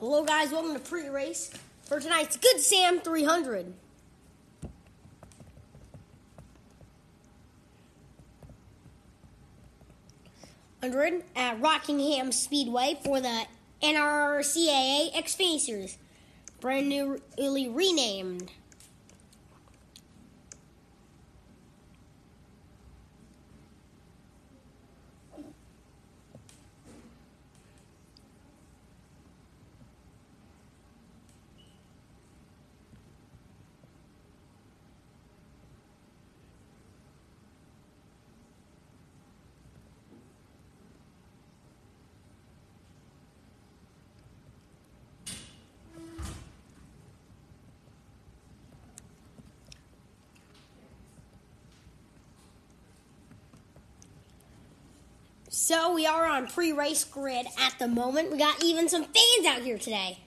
Hello, guys. Welcome to pre-race for tonight's Good Sam 300. Hundred at Rockingham Speedway for the NRCAA Xfinity Series, brand newly renamed. So we are on pre-race grid at the moment. We got even some fans out here today.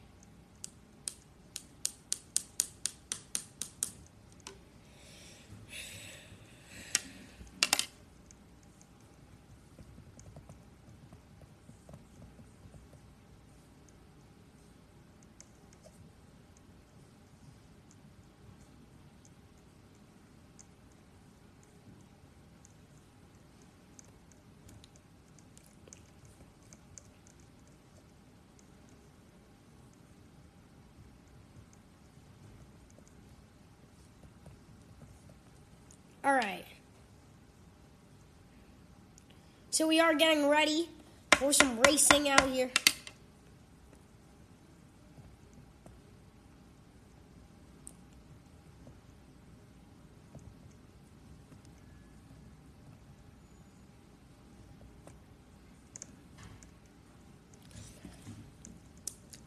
All right. So we are getting ready for some racing out here.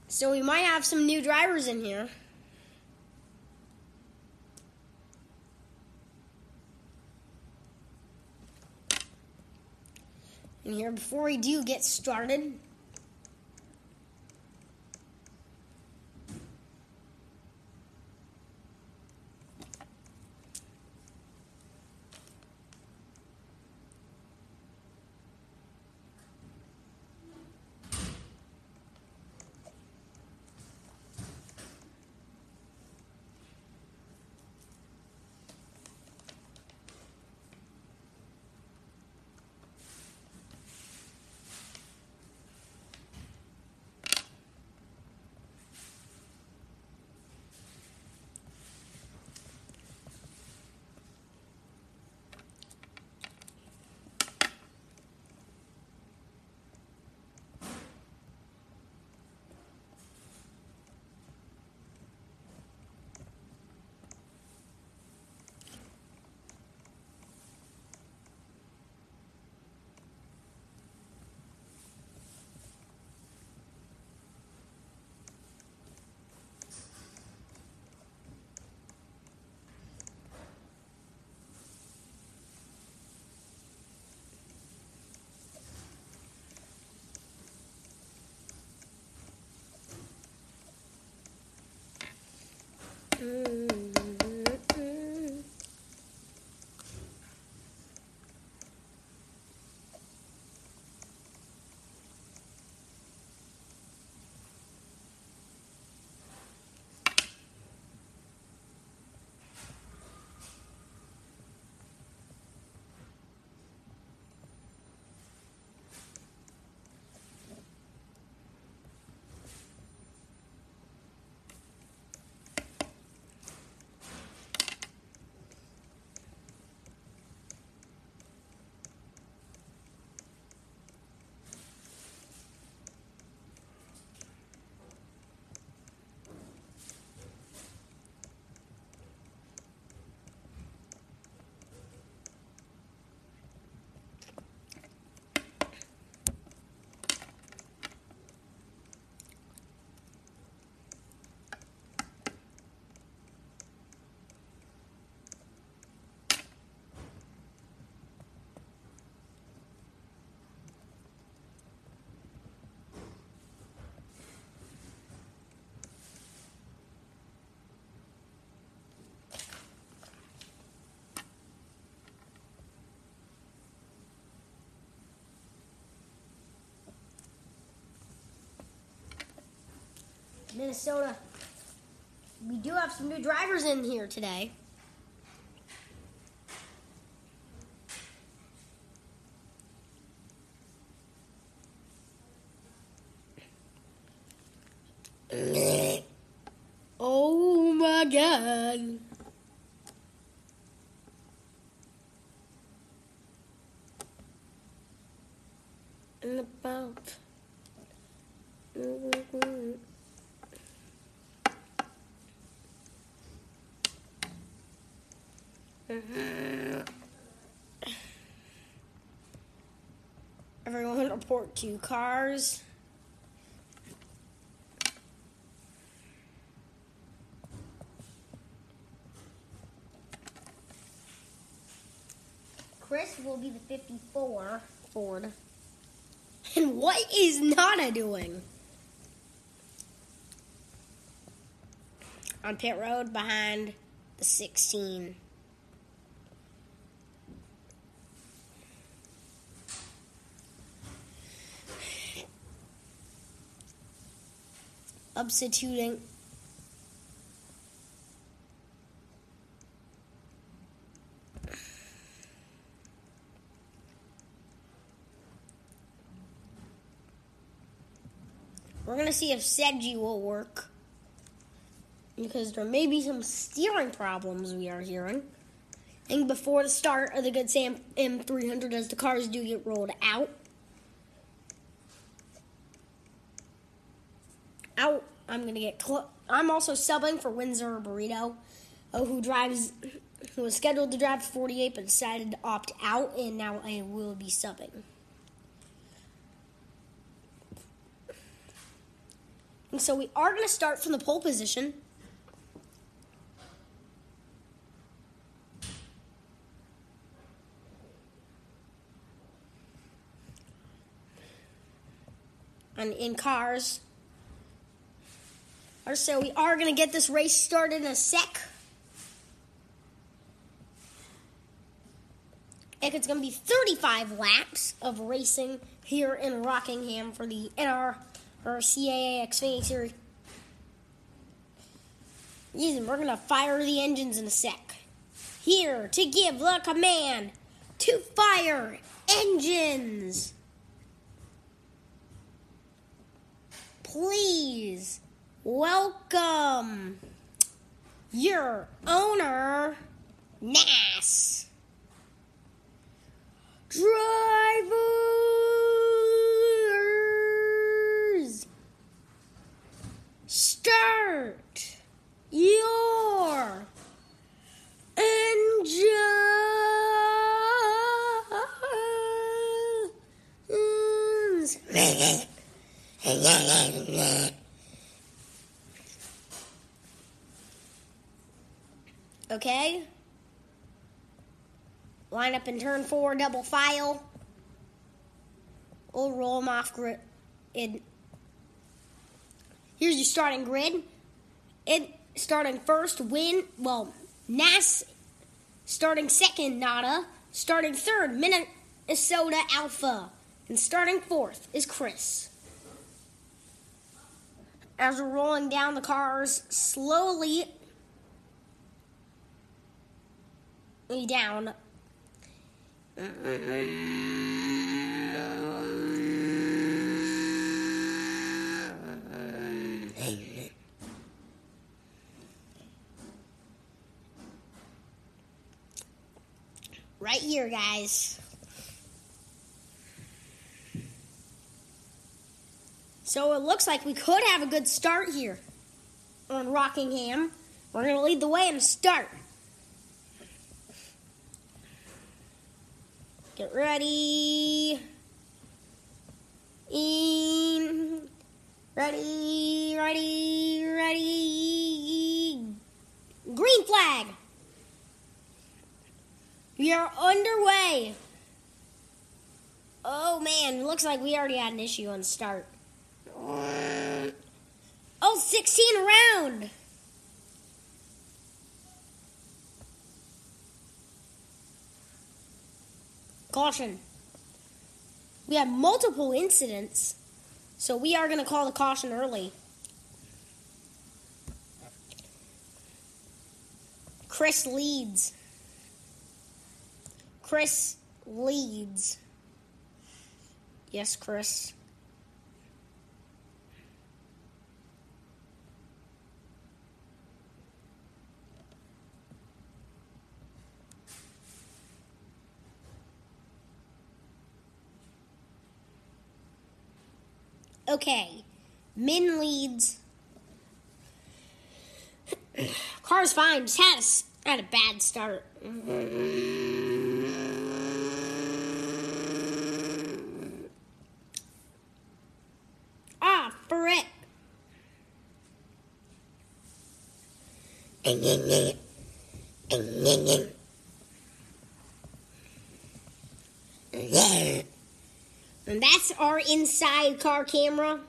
So we might have some new drivers in here. In here before we do get started. 嗯。Minnesota. We do have some new drivers in here today. Oh my god. And about. Everyone two cars. Chris will be the 54 Ford. And what is Nana doing? On pit road behind the 16. Substituting We're going to see if Seji will work. Because there may be some steering problems we are hearing. And before the start of the Good Sam M300 as the cars do get rolled out. Out. I'm to get... Cl- I'm also subbing for Windsor Burrito, oh, who drives... Who was scheduled to drive 48 but decided to opt out, and now I will be subbing. And so we are to start from the pole position. And in cars. Or so we are going to get this race started in a sec. And it's going to be 35 laps of racing here in Rockingham for the NR or CAA Xfinity Series. Yes, we're gonna fire the engines in a sec. Here to give the command to fire engines. Please welcome your owner, Nass. Driver. start your engines. okay. Line up in turn four, double file. We'll roll them off grid Here's your starting grid. It starting first, win. Well, Nass starting second, Nada. Starting third, Minnesota Alpha. And starting fourth is Chris. As we're rolling down the cars slowly down. right here, guys. So it looks like we could have a good start here on Rockingham. We're going to lead the way and start. Get ready. In. Ready, ready, ready. Green flag. We are underway. Oh man, looks like we already had an issue on start. Oh, 16 round. Caution. We had multiple incidents, so we are going to call the caution early. Chris leads. Chris leads. Yes, Chris. Okay, Min leads. Car's fine. Just had a, had a bad start. Ah, for it. And that's our inside car camera.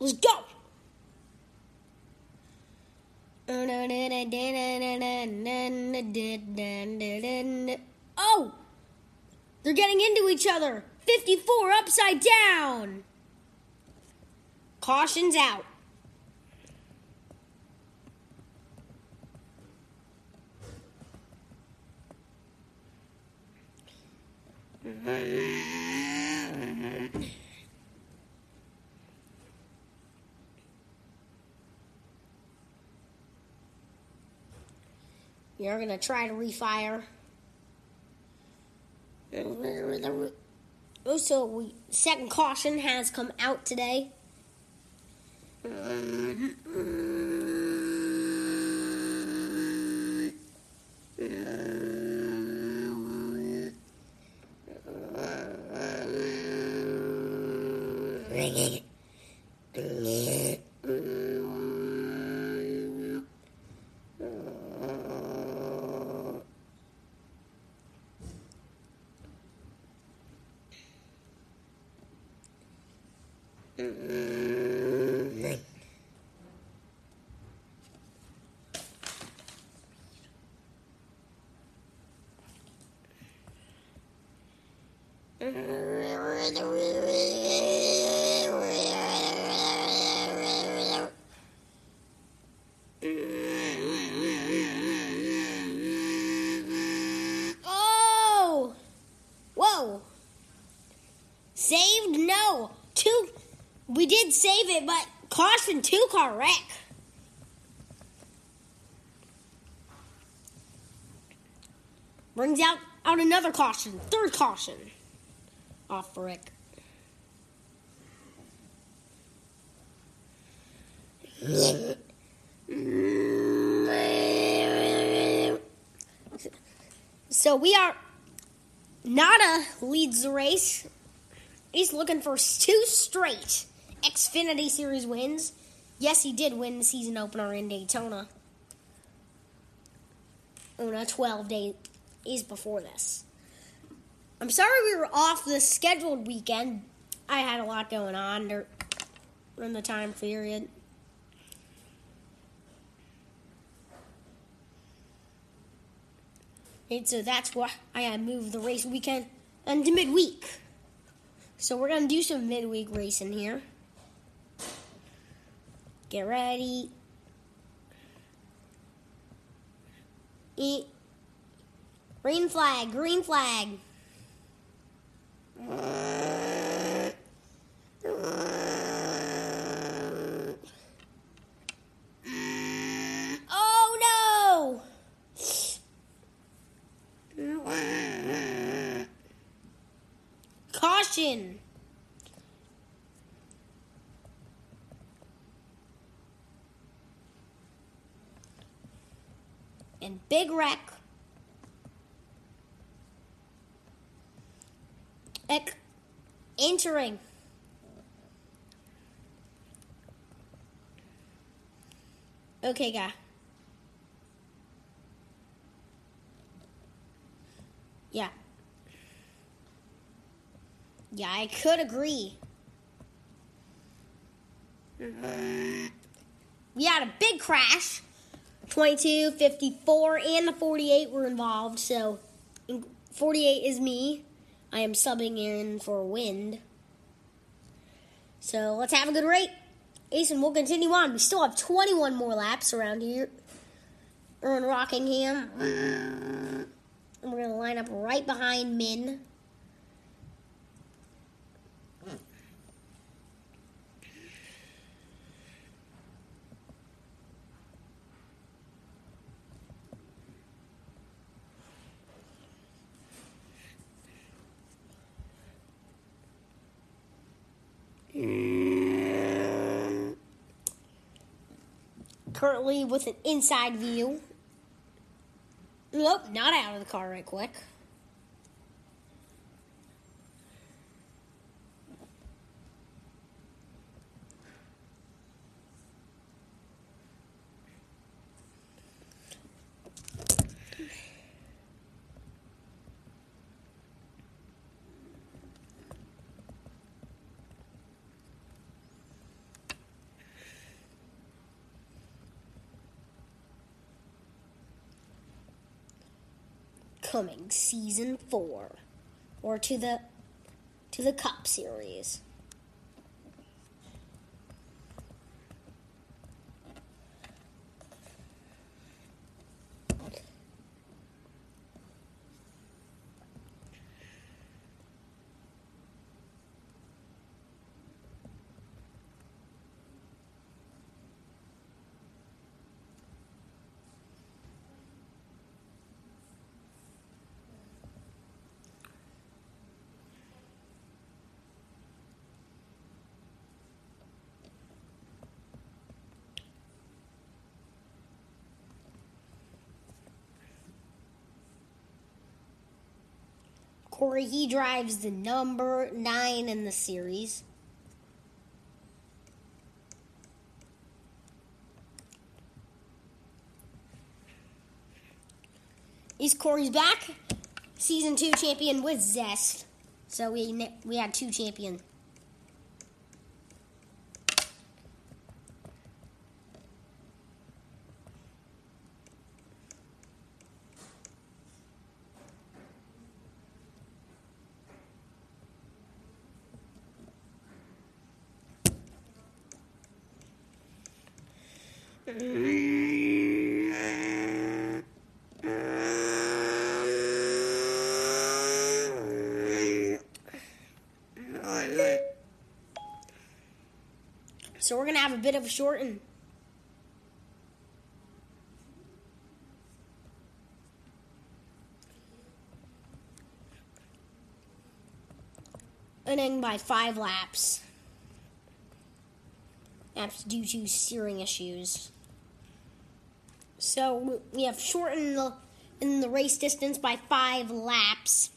Let's go. Oh! They're getting into each other. 54 upside down. Caution's out. You're gonna try to refire. Also, we, second caution has come out today. Save it, but caution two car wreck. Brings out out another caution. Third caution. Off for wreck. So we are. Nada leads the race. He's looking for two straight Xfinity Series wins. Yes, he did win the season opener in Daytona. Oh, Una 12 days before this. I'm sorry we were off the scheduled weekend. I had a lot going on during the time period. And so that's why I moved the race weekend into midweek. So we're gonna do some midweek racing here. Get ready. Eat. Green flag, green flag. Oh no! Caution! And big wreck. Ec- entering. Okay, guy. Yeah. Yeah, I could agree. We had a big crash. 22, 54, and the 48 were involved. So, 48 is me. I am subbing in for Wind. So let's have a good rate. Ace, and we'll continue on. We still have 21 more laps around here. We're in Rockingham. And we're going to line up right behind Min. Currently with an inside view. Nope, not out of the car right quick. Coming season 4 or to the to the cup series Corey, he drives the number nine in the series. He's Corey's back, season two champion with Zest. So we we had two champions. So we're to have a bit of a shorten. Ending by five laps. That's due to steering issues. So we have shortened the in the race distance by five laps.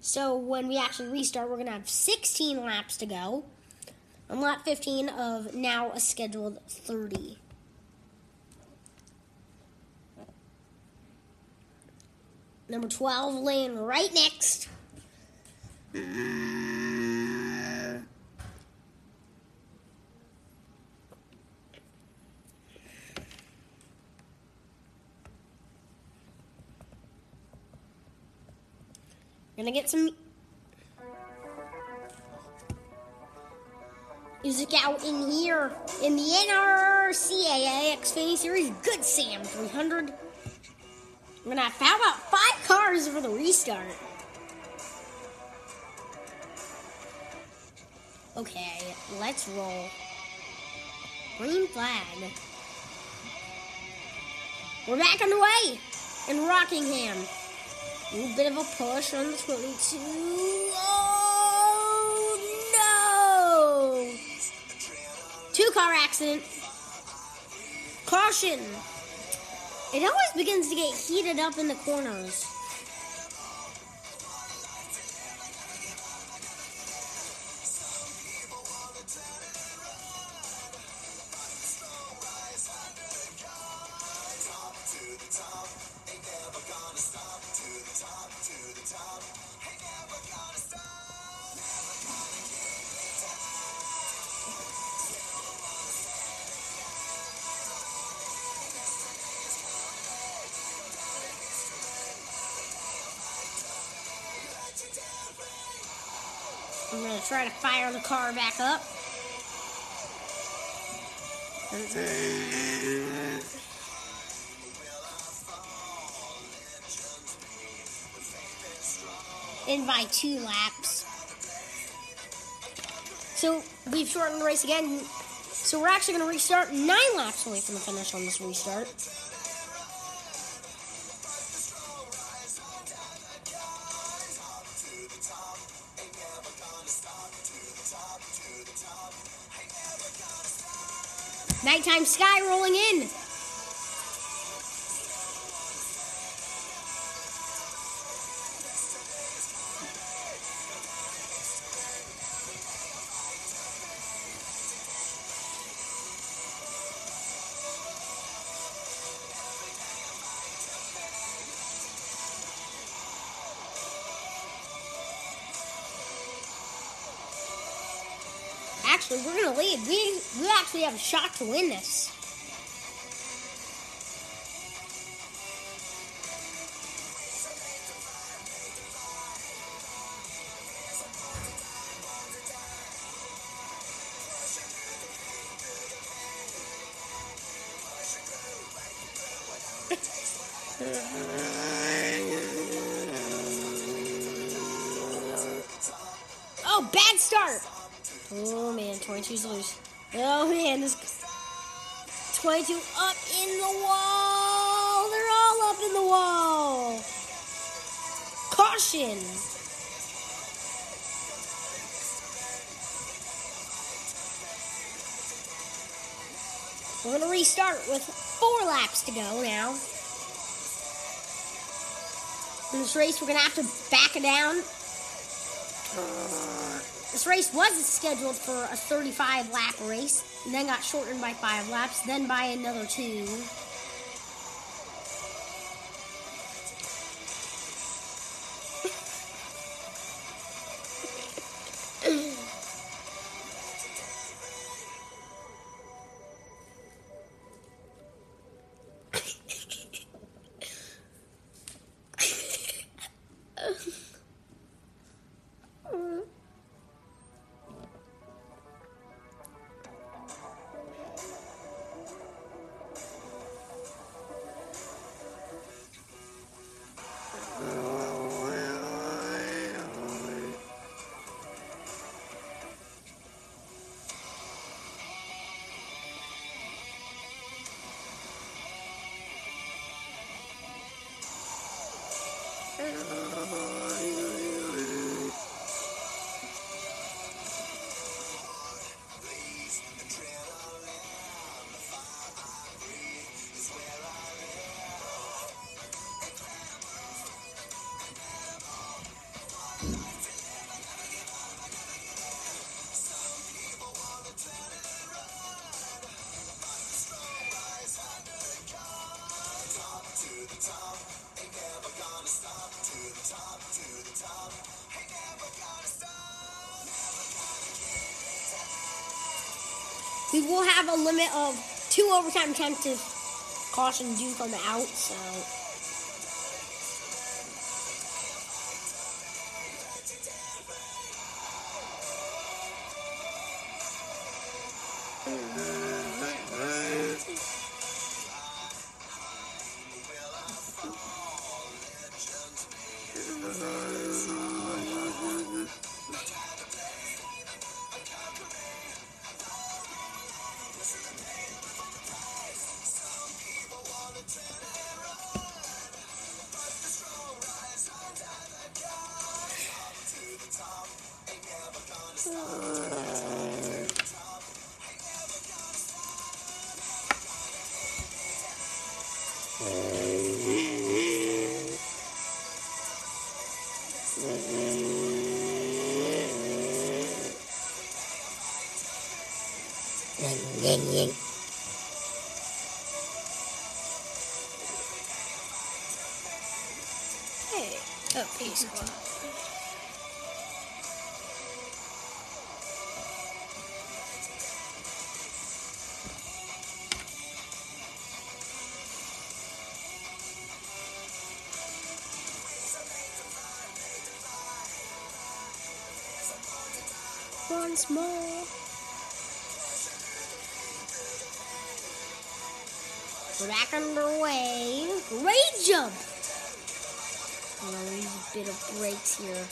So when we actually restart, we're gonna have 16 laps to go on lap 15 of now a scheduled 30. Number 12 laying right next. Gonna get some music out in here in the NRCA Xfinity Series Good Sam 300. We're gonna have about five cars for the restart? Okay, let's roll. Green flag. We're back on the way in Rockingham. A little bit of a push on the 22. Two car accident. Caution. It always begins to get heated up in the corners. to fire the car back up. In by two laps. So we've shortened the race again. So we're actually going to restart nine laps away from the finish on this restart. Nighttime sky rolling in. Actually have a shot to win this. Oh, bad start. Oh man, 22's loose. Oh man, this 22 up in the wall. They're all up in the wall. Caution. We're gonna restart with four laps to go now. In this race, we're gonna have to back it down. This race was scheduled for a 35 lap race, and then got shortened by five laps, then by another two. Have a limit of two overtime attempts if caution do come out, so. Hey. Once more. Back underway. Great jump. Gonna a bit of brakes here.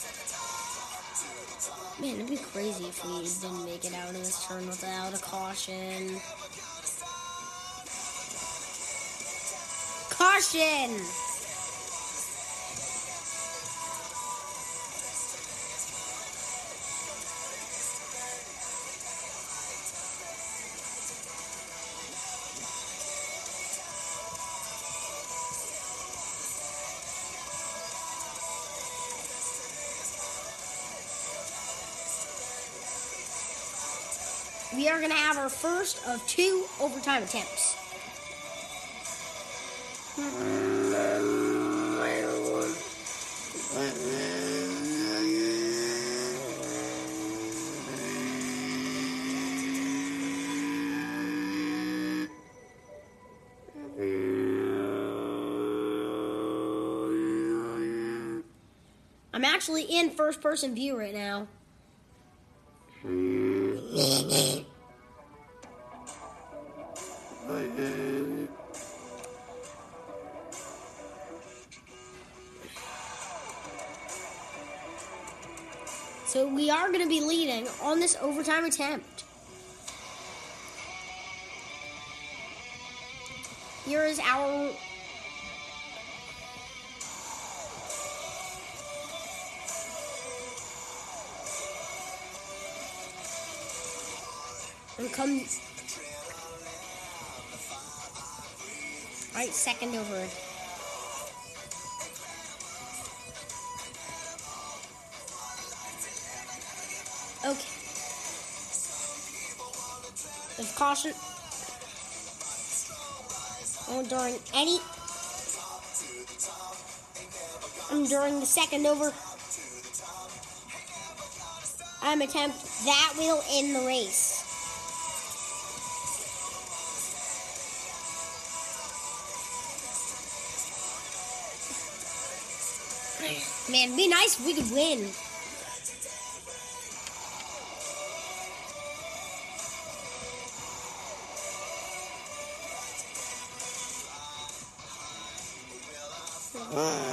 Man, it'd be crazy if we didn't make it out of this turn without a caution. Caution! We are going to have our first of two overtime attempts. I'm actually in first person view right now. So we are going to be leading on this overtime attempt. Here is our and come right second over There's caution. Oh, during any. I'm during the second over. I'm attempt that will end the race. Man, be nice we could win. Ah.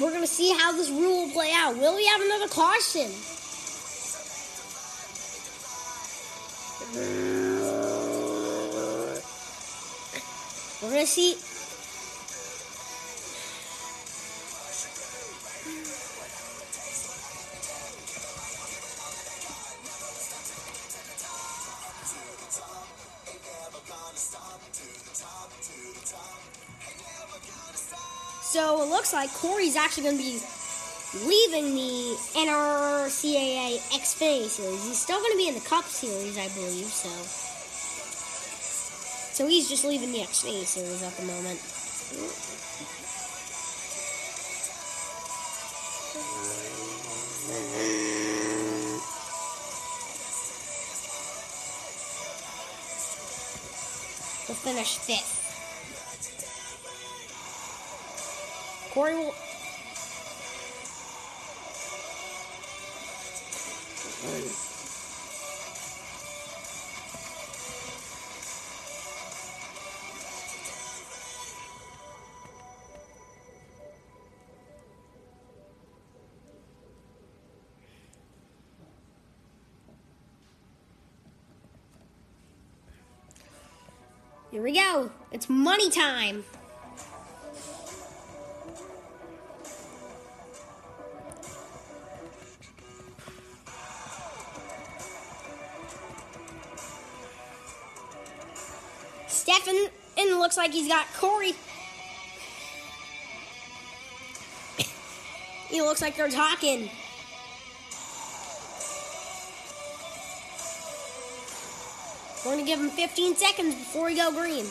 We're gonna see how this rule will play out. Will we have another caution? We're gonna see. Corey's actually going to be leaving the NRCAA Xfinity Series. He's still going to be in the Cup Series, I believe. So, so he's just leaving the Xfinity Series at the moment. We'll finish fifth. Corey will. Here we go. It's money time. Like he's got Corey. he looks like they're talking. We're gonna give him 15 seconds before we go green.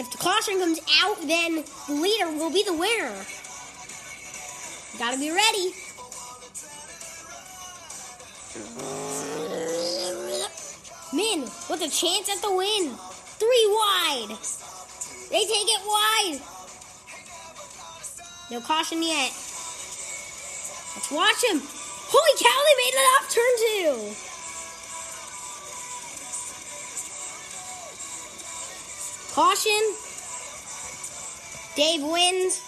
If the caution comes out, then the leader will be the winner. Gotta be ready. With a chance at the win. Three wide. They take it wide. No caution yet. Let's watch him. Holy cow, they made it off turn two. Caution. Dave wins.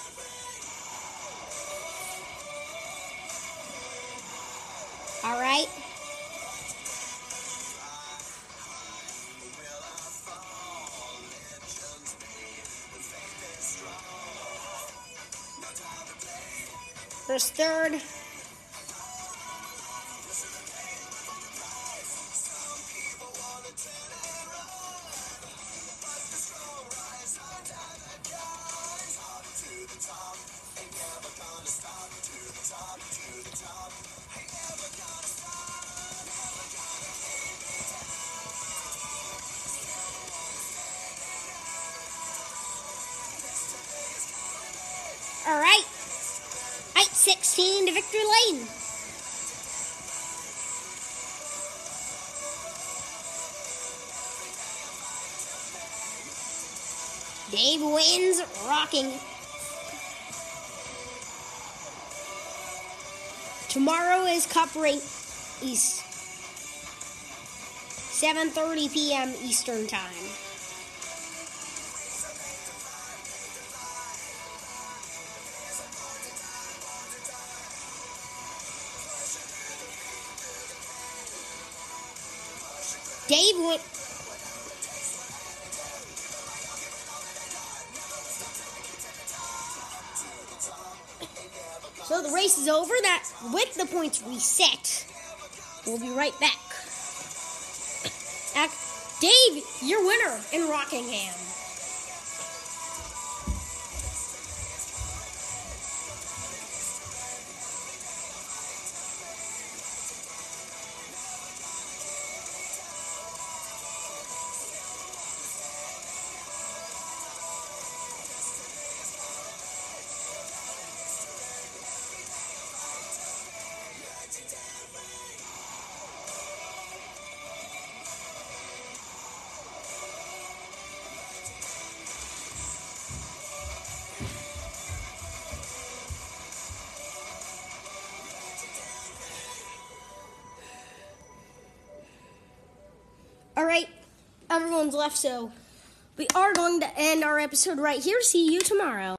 Third. Dave wins rocking. Tomorrow is Cup race. East. 7:30 p.m. Eastern Time. So the race is over. That with the points reset. We'll be right back. Ac- Dave, your winner in Rockingham. Everyone's left, so we are going to end our episode right here. See you tomorrow.